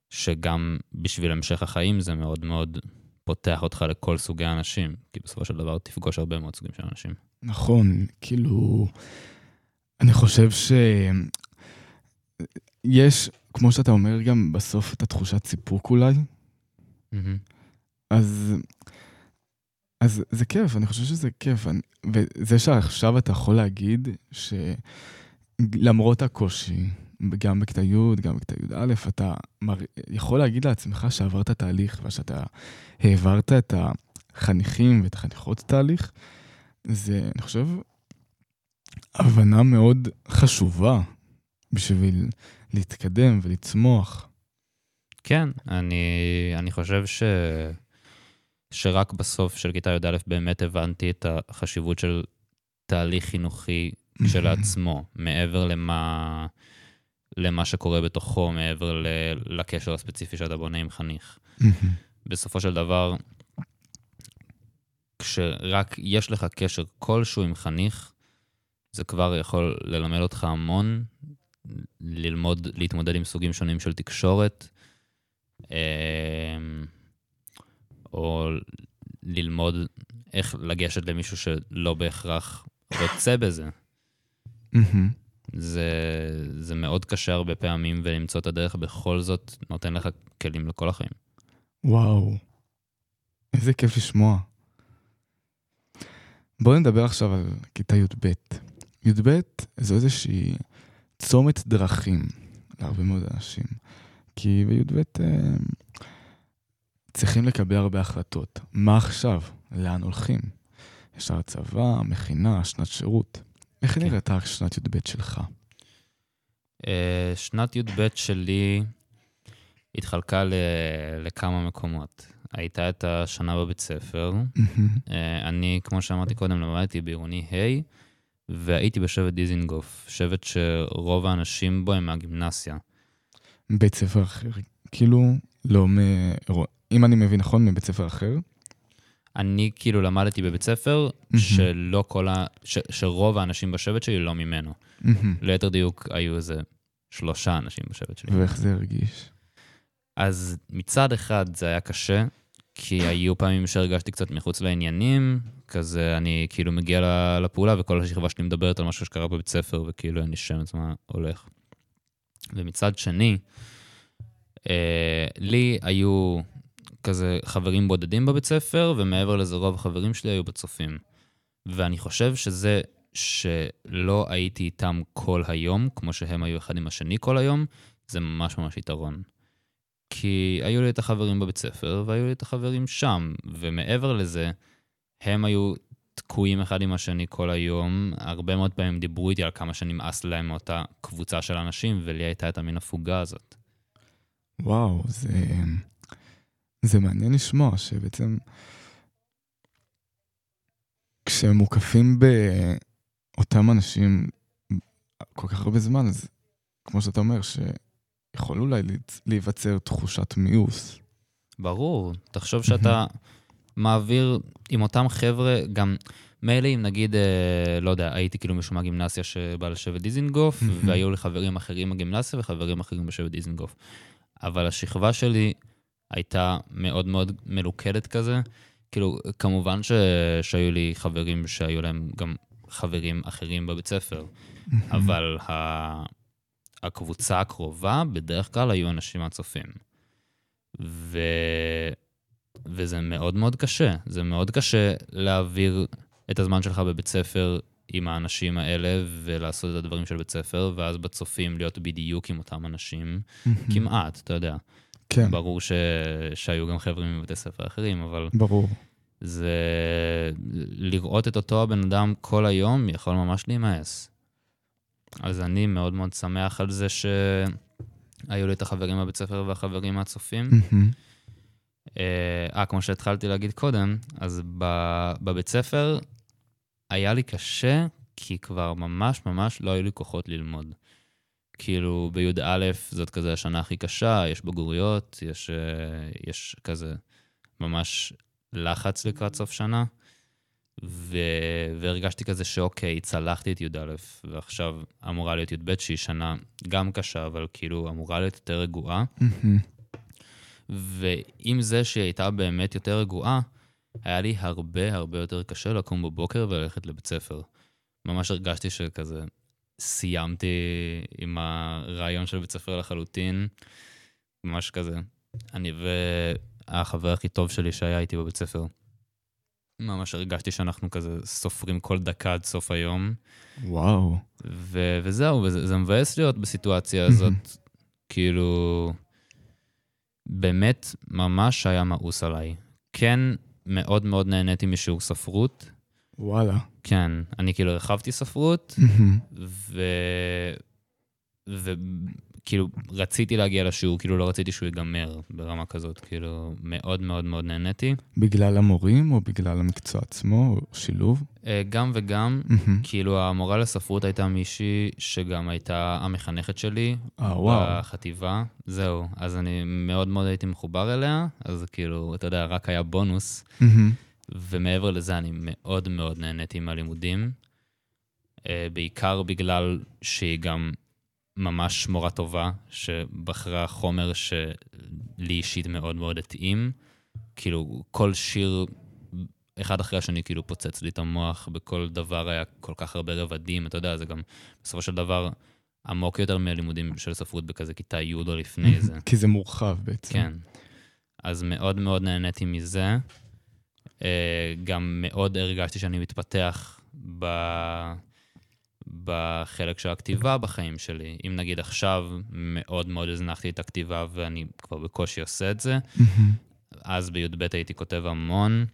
שגם בשביל המשך החיים זה מאוד מאוד פותח אותך לכל סוגי האנשים, כי בסופו של דבר תפגוש הרבה מאוד סוגים של אנשים. נכון, כאילו, אני חושב ש... יש, כמו שאתה אומר, גם בסוף את התחושת סיפוק אולי, אז, אז זה כיף, אני חושב שזה כיף. אני, וזה שעכשיו אתה יכול להגיד שלמרות הקושי, גם בכיתה י', גם בכיתה י"א, אתה מר... יכול להגיד לעצמך שעברת תהליך ושאתה העברת את החניכים ואת החניכות תהליך, זה, אני חושב, הבנה מאוד חשובה בשביל להתקדם ולצמוח. כן, אני, אני חושב ש... שרק בסוף של כיתה י"א באמת הבנתי את החשיבות של תהליך חינוכי כשלעצמו, מעבר למה, למה שקורה בתוכו, מעבר ל... לקשר הספציפי שאתה בונה עם חניך. בסופו של דבר, כשרק יש לך קשר כלשהו עם חניך, זה כבר יכול ללמד אותך המון, ללמוד, להתמודד עם סוגים שונים של תקשורת, אמ, או ללמוד איך לגשת למישהו שלא בהכרח רוצה בזה. זה, זה מאוד קשה הרבה פעמים, ולמצוא את הדרך בכל זאת נותן לך כלים לכל החיים. וואו, איזה כיף לשמוע. בואו נדבר עכשיו על כיתה י"ב. י"ב זו איזושהי צומת דרכים להרבה מאוד אנשים. כי בי"ב אה, צריכים לקבל הרבה החלטות. מה עכשיו? לאן הולכים? ישר צבא, מכינה, שנת שירות. איך כן. נראתה שנת י"ב שלך? אה, שנת י"ב שלי התחלקה ל- לכמה מקומות. הייתה את השנה בבית ספר. אה, אני, כמו שאמרתי קודם, למדתי בעירוני ה', והייתי בשבט דיזינגוף, שבט שרוב האנשים בו הם מהגימנסיה. בית ספר אחר. כאילו, לא מ... אם אני מבין נכון, מבית ספר אחר? אני כאילו למדתי בבית ספר. שלא כל ה... ש... שרוב האנשים בשבט שלי לא ממנו. ליתר דיוק, היו איזה שלושה אנשים בשבט שלי. ואיך זה הרגיש? אז מצד אחד זה היה קשה, כי היו פעמים שהרגשתי קצת מחוץ לעניינים, כזה אני כאילו מגיע לפעולה וכל השכבה שלי מדברת על משהו שקרה בבית ספר, וכאילו אני נשמת מה הולך. ומצד שני, אה, לי היו כזה חברים בודדים בבית ספר, ומעבר לזה רוב החברים שלי היו בצופים. ואני חושב שזה שלא הייתי איתם כל היום, כמו שהם היו אחד עם השני כל היום, זה ממש ממש יתרון. כי היו לי את החברים בבית ספר, והיו לי את החברים שם, ומעבר לזה, הם היו תקועים אחד עם השני כל היום. הרבה מאוד פעמים דיברו איתי על כמה שנמאס להם מאותה קבוצה של אנשים, ולי הייתה את המין הפוגה הזאת. וואו, זה, זה מעניין לשמוע שבעצם כשהם מוקפים באותם אנשים כל כך הרבה זמן, אז כמו שאתה אומר, שיכול אולי להיווצר תחושת מיאוס. ברור, תחשוב שאתה מעביר עם אותם חבר'ה, גם מילא אם נגיד, אה, לא יודע, הייתי כאילו משום מה גימנסיה שבא לשבת דיזינגוף. והיו לי חברים אחרים בגימנסיה וחברים אחרים בשבט דיזינגוף. אבל השכבה שלי הייתה מאוד מאוד מלוכדת כזה. כאילו, כמובן ש... שהיו לי חברים שהיו להם גם חברים אחרים בבית ספר, אבל ה... הקבוצה הקרובה בדרך כלל היו אנשים מהצופים. ו... וזה מאוד מאוד קשה. זה מאוד קשה להעביר את הזמן שלך בבית ספר עם האנשים האלה ולעשות את הדברים של בית ספר, ואז בצופים להיות בדיוק עם אותם אנשים. כמעט, אתה יודע. כן, ברור ש... שהיו גם חבר'ה מבתי ספר אחרים, אבל ברור. זה... לראות את אותו הבן אדם כל היום יכול ממש להימאס. אז אני מאוד מאוד שמח על זה שהיו לי את החברים בבית ספר והחברים מהצופים. אה, אה, כמו שהתחלתי להגיד קודם, אז ב- בבית ספר היה לי קשה, כי כבר ממש ממש לא היו לי כוחות ללמוד. כאילו, בי"א זאת כזה השנה הכי קשה, יש בגרויות, יש, אה, יש כזה ממש לחץ לקראת סוף שנה, ו... והרגשתי כזה שאוקיי, צלחתי את י"א, ועכשיו אמורה להיות י"ב, שהיא שנה גם קשה, אבל כאילו אמורה להיות יותר רגועה. ועם זה שהיא הייתה באמת יותר רגועה, היה לי הרבה הרבה יותר קשה לקום בבוקר וללכת לבית ספר. ממש הרגשתי שכזה סיימתי עם הרעיון של בית ספר לחלוטין, ממש כזה. אני והחבר הכי טוב שלי שהיה איתי בבית ספר. ממש הרגשתי שאנחנו כזה סופרים כל דקה עד סוף היום. וואו. ו- וזהו, וזה זה מבאס להיות בסיטואציה הזאת, כאילו, באמת ממש היה מאוס עליי. כן, מאוד מאוד נהניתי משיעור ספרות. וואלה. כן, אני כאילו הרחבתי ספרות. ו... וכאילו רציתי להגיע לשיעור, כאילו לא רציתי שהוא ייגמר ברמה כזאת, כאילו מאוד מאוד מאוד נהניתי. בגלל המורים או בגלל המקצוע עצמו, או שילוב? אה, גם וגם. כאילו המורה לספרות הייתה מישהי שגם הייתה המחנכת שלי אה, וואו. בחטיבה. זהו, אז אני מאוד מאוד הייתי מחובר אליה, אז כאילו, אתה יודע, רק היה בונוס. ומעבר לזה, אני מאוד מאוד נהניתי מהלימודים. אה, בעיקר בגלל שהיא גם ממש מורה טובה, שבחרה חומר שלי אישית מאוד מאוד התאים. כאילו, כל שיר, אחד אחרי השני, כאילו פוצץ לי את המוח, בכל דבר היה כל כך הרבה רבדים, אתה יודע, זה גם בסופו של דבר עמוק יותר מהלימודים של ספרות בכזה כיתה י' או לפני זה. כי זה מורחב בעצם. כן. אז מאוד מאוד נהניתי מזה. אה, גם מאוד הרגשתי שאני מתפתח ב... בחלק של הכתיבה בחיים שלי. אם נגיד עכשיו מאוד מאוד הזנחתי את הכתיבה ואני כבר בקושי עושה את זה. אז בי"ב הייתי כותב המון.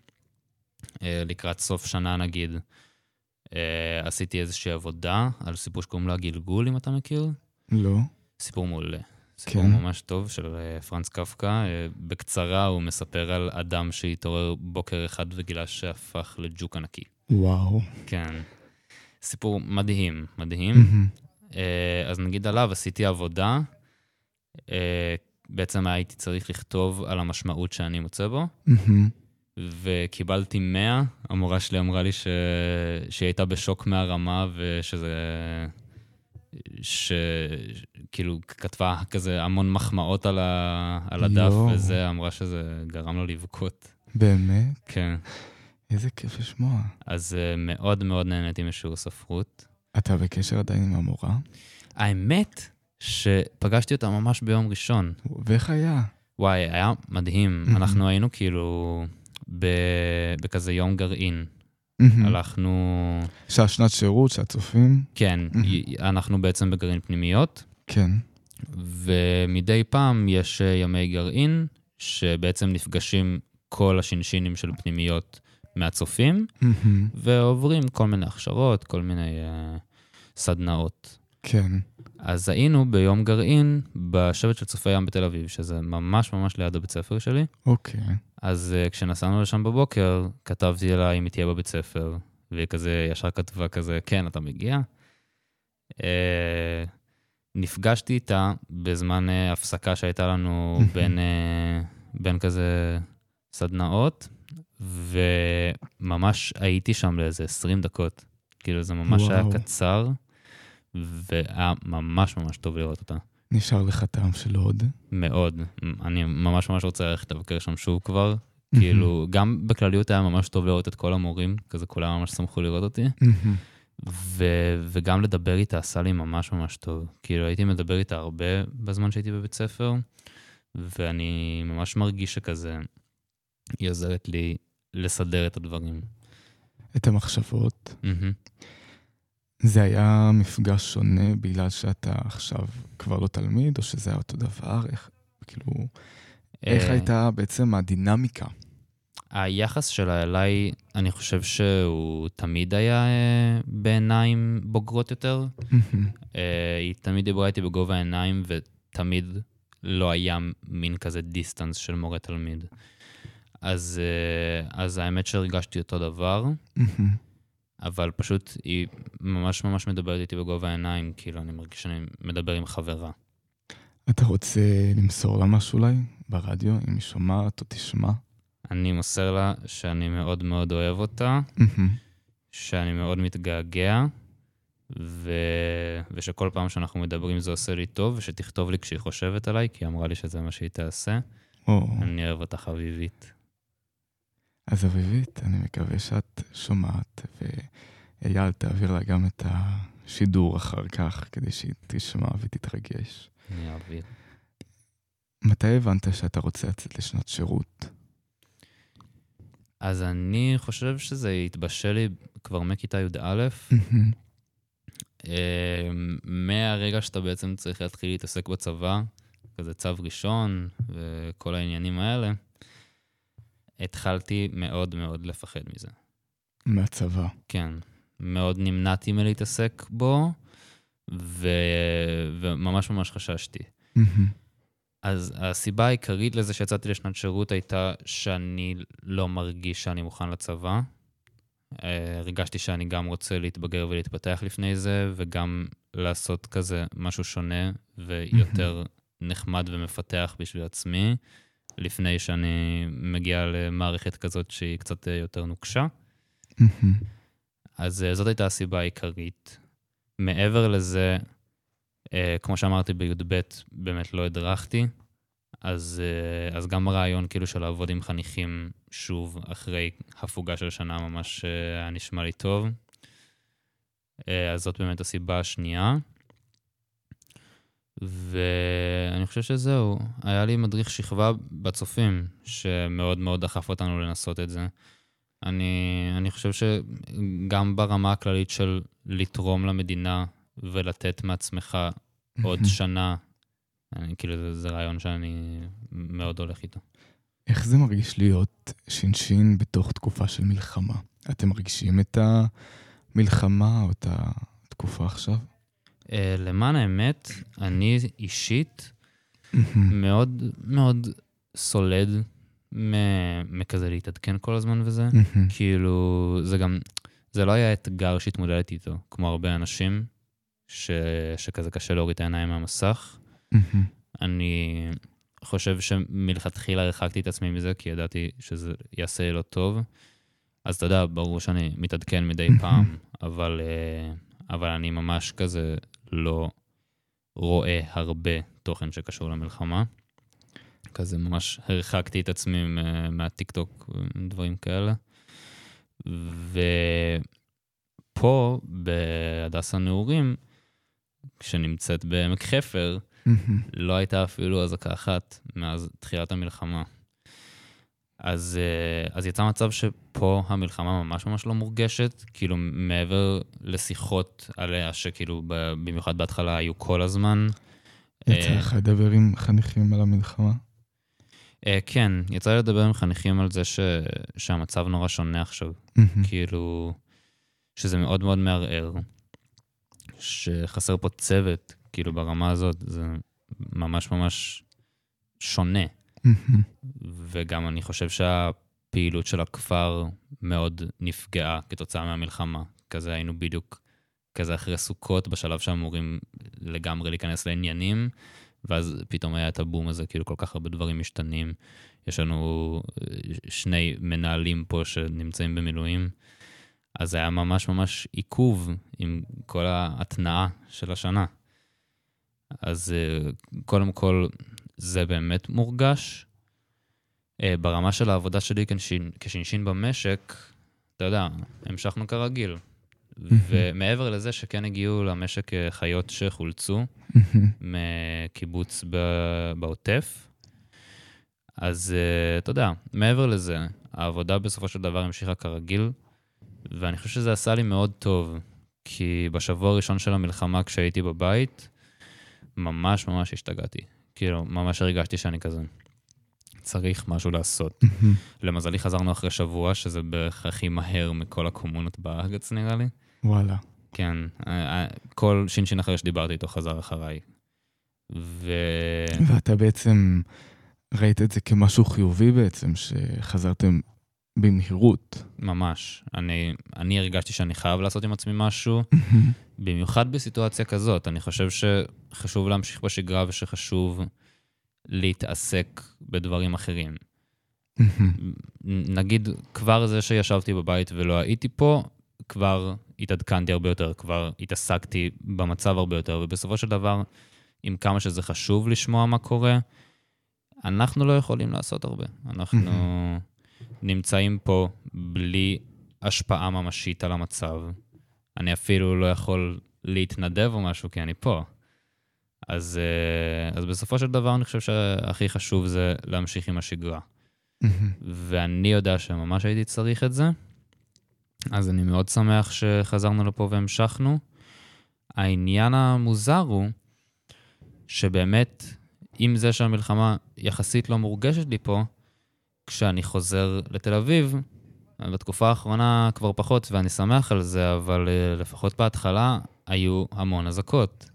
אה, לקראת סוף שנה נגיד, אה, עשיתי איזושהי עבודה על סיפור שקוראים לו הגלגול, אם אתה מכיר. לא. סיפור מעולה. סיפור כן. ממש טוב של אה, פרנץ קפקא. אה, בקצרה הוא מספר על אדם שהתעורר בוקר אחד וגילה שהפך לג'וק ענקי. וואו. כן. סיפור מדהים, מדהים. אה, אז נגיד עליו עשיתי עבודה. בעצם הייתי צריך לכתוב על המשמעות שאני מוצא בו, מהמם. וקיבלתי 100. המורה שלי אמרה לי ש... שהיא הייתה בשוק מהרמה ושזה שכאילו כתבה כזה המון מחמאות על, ה... על הדף, יואו. וזה, אמרה שזה גרם לו לבכות. באמת? כן. איזה כיף לשמוע. אז אה, מאוד מאוד נהניתי משיעור ספרות. אתה בקשר עדיין עם המורה? האמת שפגשתי אותה ממש ביום ראשון. ואיך היה? וואי, היה מדהים. אנחנו היינו כאילו ב... בכזה יום גרעין. מהמם. הלכנו... שעה שנת שירות, שעת צופים? כן. י- אנחנו בעצם בגרעין פנימיות, כן. ומדי פעם יש אה, ימי גרעין, שבעצם נפגשים כל השינשינים של פנימיות מהצופים, מהמם. ועוברים כל מיני הכשרות, כל מיני uh, סדנאות. כן. אז היינו ביום גרעין בשבט של צופי ים בתל אביב, שזה ממש ממש ליד הבית ספר שלי. אוקיי. אז uh, כשנסענו לשם בבוקר, כתבתי לה אם היא תהיה בבית ספר, והיא כזה ישר כתבה כזה, כן, אתה מגיע? Uh, נפגשתי איתה בזמן uh, הפסקה שהייתה לנו בין, uh, בין כזה סדנאות, וממש הייתי שם לאיזה 20 דקות. כאילו, זה ממש היה וואו. קצר, והיה ממש ממש טוב לראות אותה. נשאר לך טעם של עוד? מאוד. אני ממש ממש רוצה ללכת לבקר שם שוב כבר. כאילו, גם בכלליות היה ממש טוב לראות את כל המורים, כזה כולם ממש שמחו לראות אותי. ו- וגם לדבר איתה עשה לי ממש ממש טוב. כאילו, הייתי מדבר איתה הרבה בזמן שהייתי בבית ספר, ואני ממש מרגיש שכזה, היא עוזרת לי לסדר את הדברים. את המחשבות. זה היה מפגש שונה בגלל שאתה עכשיו כבר לא תלמיד, או שזה היה אותו דבר? איך, כאילו, איך אה, הייתה בעצם הדינמיקה? היחס שלה אליי, אני חושב שהוא תמיד היה אה, בעיניים בוגרות יותר. אה, היא תמיד דיברה איתי בגובה העיניים, ותמיד לא היה מין כזה דיסטנס של מורה-תלמיד. אז, אה, אז האמת שהרגשתי אותו דבר. אבל פשוט היא ממש ממש מדברת איתי בגובה העיניים, כאילו, אני מרגיש שאני מדבר עם חברה. אתה רוצה למסור לה משהו אולי ברדיו, אם היא שומעת או תשמע? אני מוסר לה שאני מאוד מאוד אוהב אותה. שאני מאוד מתגעגע, ו... ושכל פעם שאנחנו מדברים זה עושה לי טוב, ושתכתוב לי כשהיא חושבת עליי, כי היא אמרה לי שזה מה שהיא תעשה. או, אני אוהב אותך חביבית. אז אביבית, אני מקווה שאת שומעת, ואייל, תעביר לה גם את השידור אחר כך, כדי שהיא תשמע ותתרגש. אני אעביר. מתי הבנת שאתה רוצה לצאת לשנת שירות? אז אני חושב שזה התבשל לי כבר מכיתה י"א. אה, מהרגע שאתה בעצם צריך להתחיל להתעסק בצבא, כזה צו ראשון וכל העניינים האלה, התחלתי מאוד מאוד לפחד מזה. מהצבא. כן, מאוד נמנעתי מלהתעסק בו, ו... וממש ממש חששתי. אז הסיבה העיקרית לזה שיצאתי לשנת שירות הייתה שאני לא מרגיש שאני מוכן לצבא. אה, הרגשתי שאני גם רוצה להתבגר ולהתפתח לפני זה, וגם לעשות כזה משהו שונה ויותר נחמד ומפתח בשביל עצמי, לפני שאני מגיע למערכת כזאת שהיא קצת אה, יותר נוקשה. אז אה, זאת הייתה הסיבה העיקרית. מעבר לזה, אה, כמו שאמרתי, בי"ב באמת לא הדרכתי, אז, אז גם הרעיון כאילו של לעבוד עם חניכים שוב אחרי הפוגה של שנה ממש היה נשמע לי טוב. אז זאת באמת הסיבה השנייה. ואני חושב שזהו, היה לי מדריך שכבה בצופים, שמאוד מאוד דחף אותנו לנסות את זה. אני, אני חושב שגם ברמה הכללית של לתרום למדינה ולתת מעצמך עוד שנה, אני, כאילו זה, זה רעיון שאני מאוד הולך איתו. איך זה מרגיש להיות שינשין בתוך תקופה של מלחמה? אתם מרגישים את המלחמה או את התקופה עכשיו? Uh, למען האמת, אני אישית. מאוד מאוד סולד מכזה להתעדכן כל הזמן וזה. כאילו, זה גם, זה לא היה אתגר שהתמודדתי איתו, כמו הרבה אנשים, ש, שכזה קשה להוריד את העיניים מהמסך. אני חושב שמלכתחילה הרחקתי את עצמי מזה, כי ידעתי שזה יעשה לא טוב. אז אתה יודע, ברור שאני מתעדכן מדי פעם, אבל, אה, אבל אני ממש כזה לא רואה הרבה תוכן שקשור למלחמה. כזה ממש הרחקתי את עצמי מה- מהטיקטוק ודברים כאלה. ופה, בהדסה נעורים, שנמצאת בעמק חפר. לא הייתה אפילו אזעקה אחת מאז תחילת המלחמה. אז, אה, אז יצא מצב שפה המלחמה ממש ממש לא מורגשת, כאילו מעבר לשיחות עליה, שכאילו במיוחד בהתחלה היו כל הזמן. יצא אה, לך לדבר עם חניכים על המלחמה? אה, כן, יצא לי לדבר עם חניכים על זה ש, שהמצב נורא שונה עכשיו. כאילו, שזה מאוד מאוד מערער, שחסר פה צוות, כאילו ברמה הזאת, זה ממש ממש שונה. וגם אני חושב שהפעילות של הכפר מאוד נפגעה כתוצאה מהמלחמה. כזה היינו בדיוק כזה אחרי סוכות, בשלב שאמורים לגמרי להיכנס לעניינים, ואז פתאום היה את הבום הזה, כאילו כל כך הרבה דברים משתנים. יש לנו אה, שני מנהלים פה שנמצאים במילואים, אז היה ממש ממש עיכוב עם כל ההתנעה של השנה. אז אה, קודם כל, זה באמת מורגש. אה, ברמה של העבודה שלי כשינשין במשק, אתה יודע, המשכנו כרגיל. ומעבר לזה שכן הגיעו למשק אה, חיות שחולצו. מקיבוץ בעוטף, אז אה, אתה יודע, מעבר לזה, העבודה בסופו של דבר המשיכה כרגיל, ואני חושב שזה עשה לי מאוד טוב, כי בשבוע הראשון של המלחמה, כשהייתי בבית, ממש ממש השתגעתי. כאילו, ממש הרגשתי שאני כזה, צריך משהו לעשות. למזלי חזרנו אחרי שבוע, שזה בערך הכי מהר מכל הקומונות בארץ, נראה לי. וואלה. כן, אה, אה, כל שינשין אחר שדיברתי איתו חזר אחריי. ו... ואתה בעצם ראית את זה כמשהו חיובי בעצם, שחזרתם במהירות. ממש. אני, אני הרגשתי שאני חייב לעשות עם עצמי משהו, במיוחד בסיטואציה כזאת. אני חושב שחשוב להמשיך בשגרה ושחשוב להתעסק בדברים אחרים. נגיד, כבר זה שישבתי בבית ולא הייתי פה, כבר התעדכנתי הרבה יותר, כבר התעסקתי במצב הרבה יותר, ובסופו של דבר, עם כמה שזה חשוב לשמוע מה קורה, אנחנו לא יכולים לעשות הרבה. אנחנו נמצאים פה בלי השפעה ממשית על המצב. אני אפילו לא יכול להתנדב או משהו, כי אני פה. אז, אה, אז בסופו של דבר אני חושב שהכי חשוב זה להמשיך עם השגרה. ואני יודע שממש הייתי צריך את זה, אז אני מאוד שמח שחזרנו לפה והמשכנו. העניין המוזר הוא שבאמת, עם זה שהמלחמה יחסית לא מורגשת לי פה, כשאני חוזר לתל אביב, בתקופה האחרונה כבר פחות, ואני שמח על זה, אבל אה, לפחות בהתחלה היו המון אזעקות.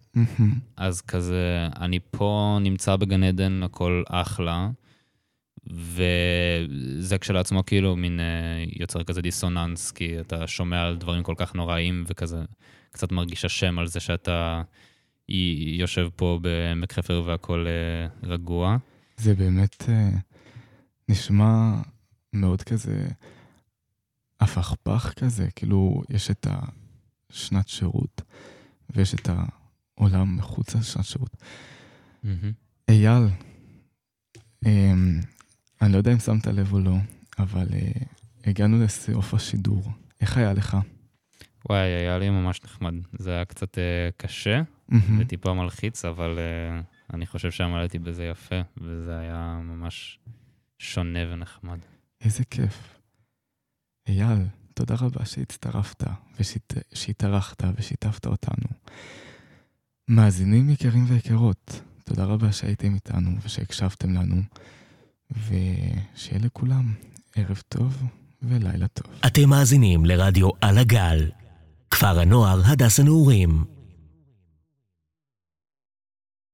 אז כזה, אני פה נמצא בגן עדן, הכל אחלה, וזה כשלעצמו כאילו מין אה, יוצר כזה דיסוננס, כי אתה שומע על דברים כל כך נוראים, וכזה קצת מרגיש אשם על זה שאתה יושב פה בעמק חפר והכל אה, רגוע. זה באמת נשמע מאוד כזה הפכפך כזה, כאילו יש את השנת שירות ויש את העולם מחוץ לשנת שירות. אייל, אמ, אני לא יודע אם שמת לב או לא, אבל אה, הגענו לסוף השידור. איך היה לך? וואי, היה לי ממש נחמד. זה היה קצת אה, קשה. וטיפה מלחיץ, אבל אה, אני חושב שעמדתי בזה יפה, וזה היה ממש שונה ונחמד. איזה כיף. אייל, תודה רבה שהצטרפת ושהתארחת ושיתפת אותנו. מאזינים יקרים ויקרות, תודה רבה שהייתם איתנו ושהקשבתם לנו, ושיהיה לכולם ערב טוב ולילה טוב. אתם מאזינים לרדיו על הגל. כפר הנוער הדס הנעורים.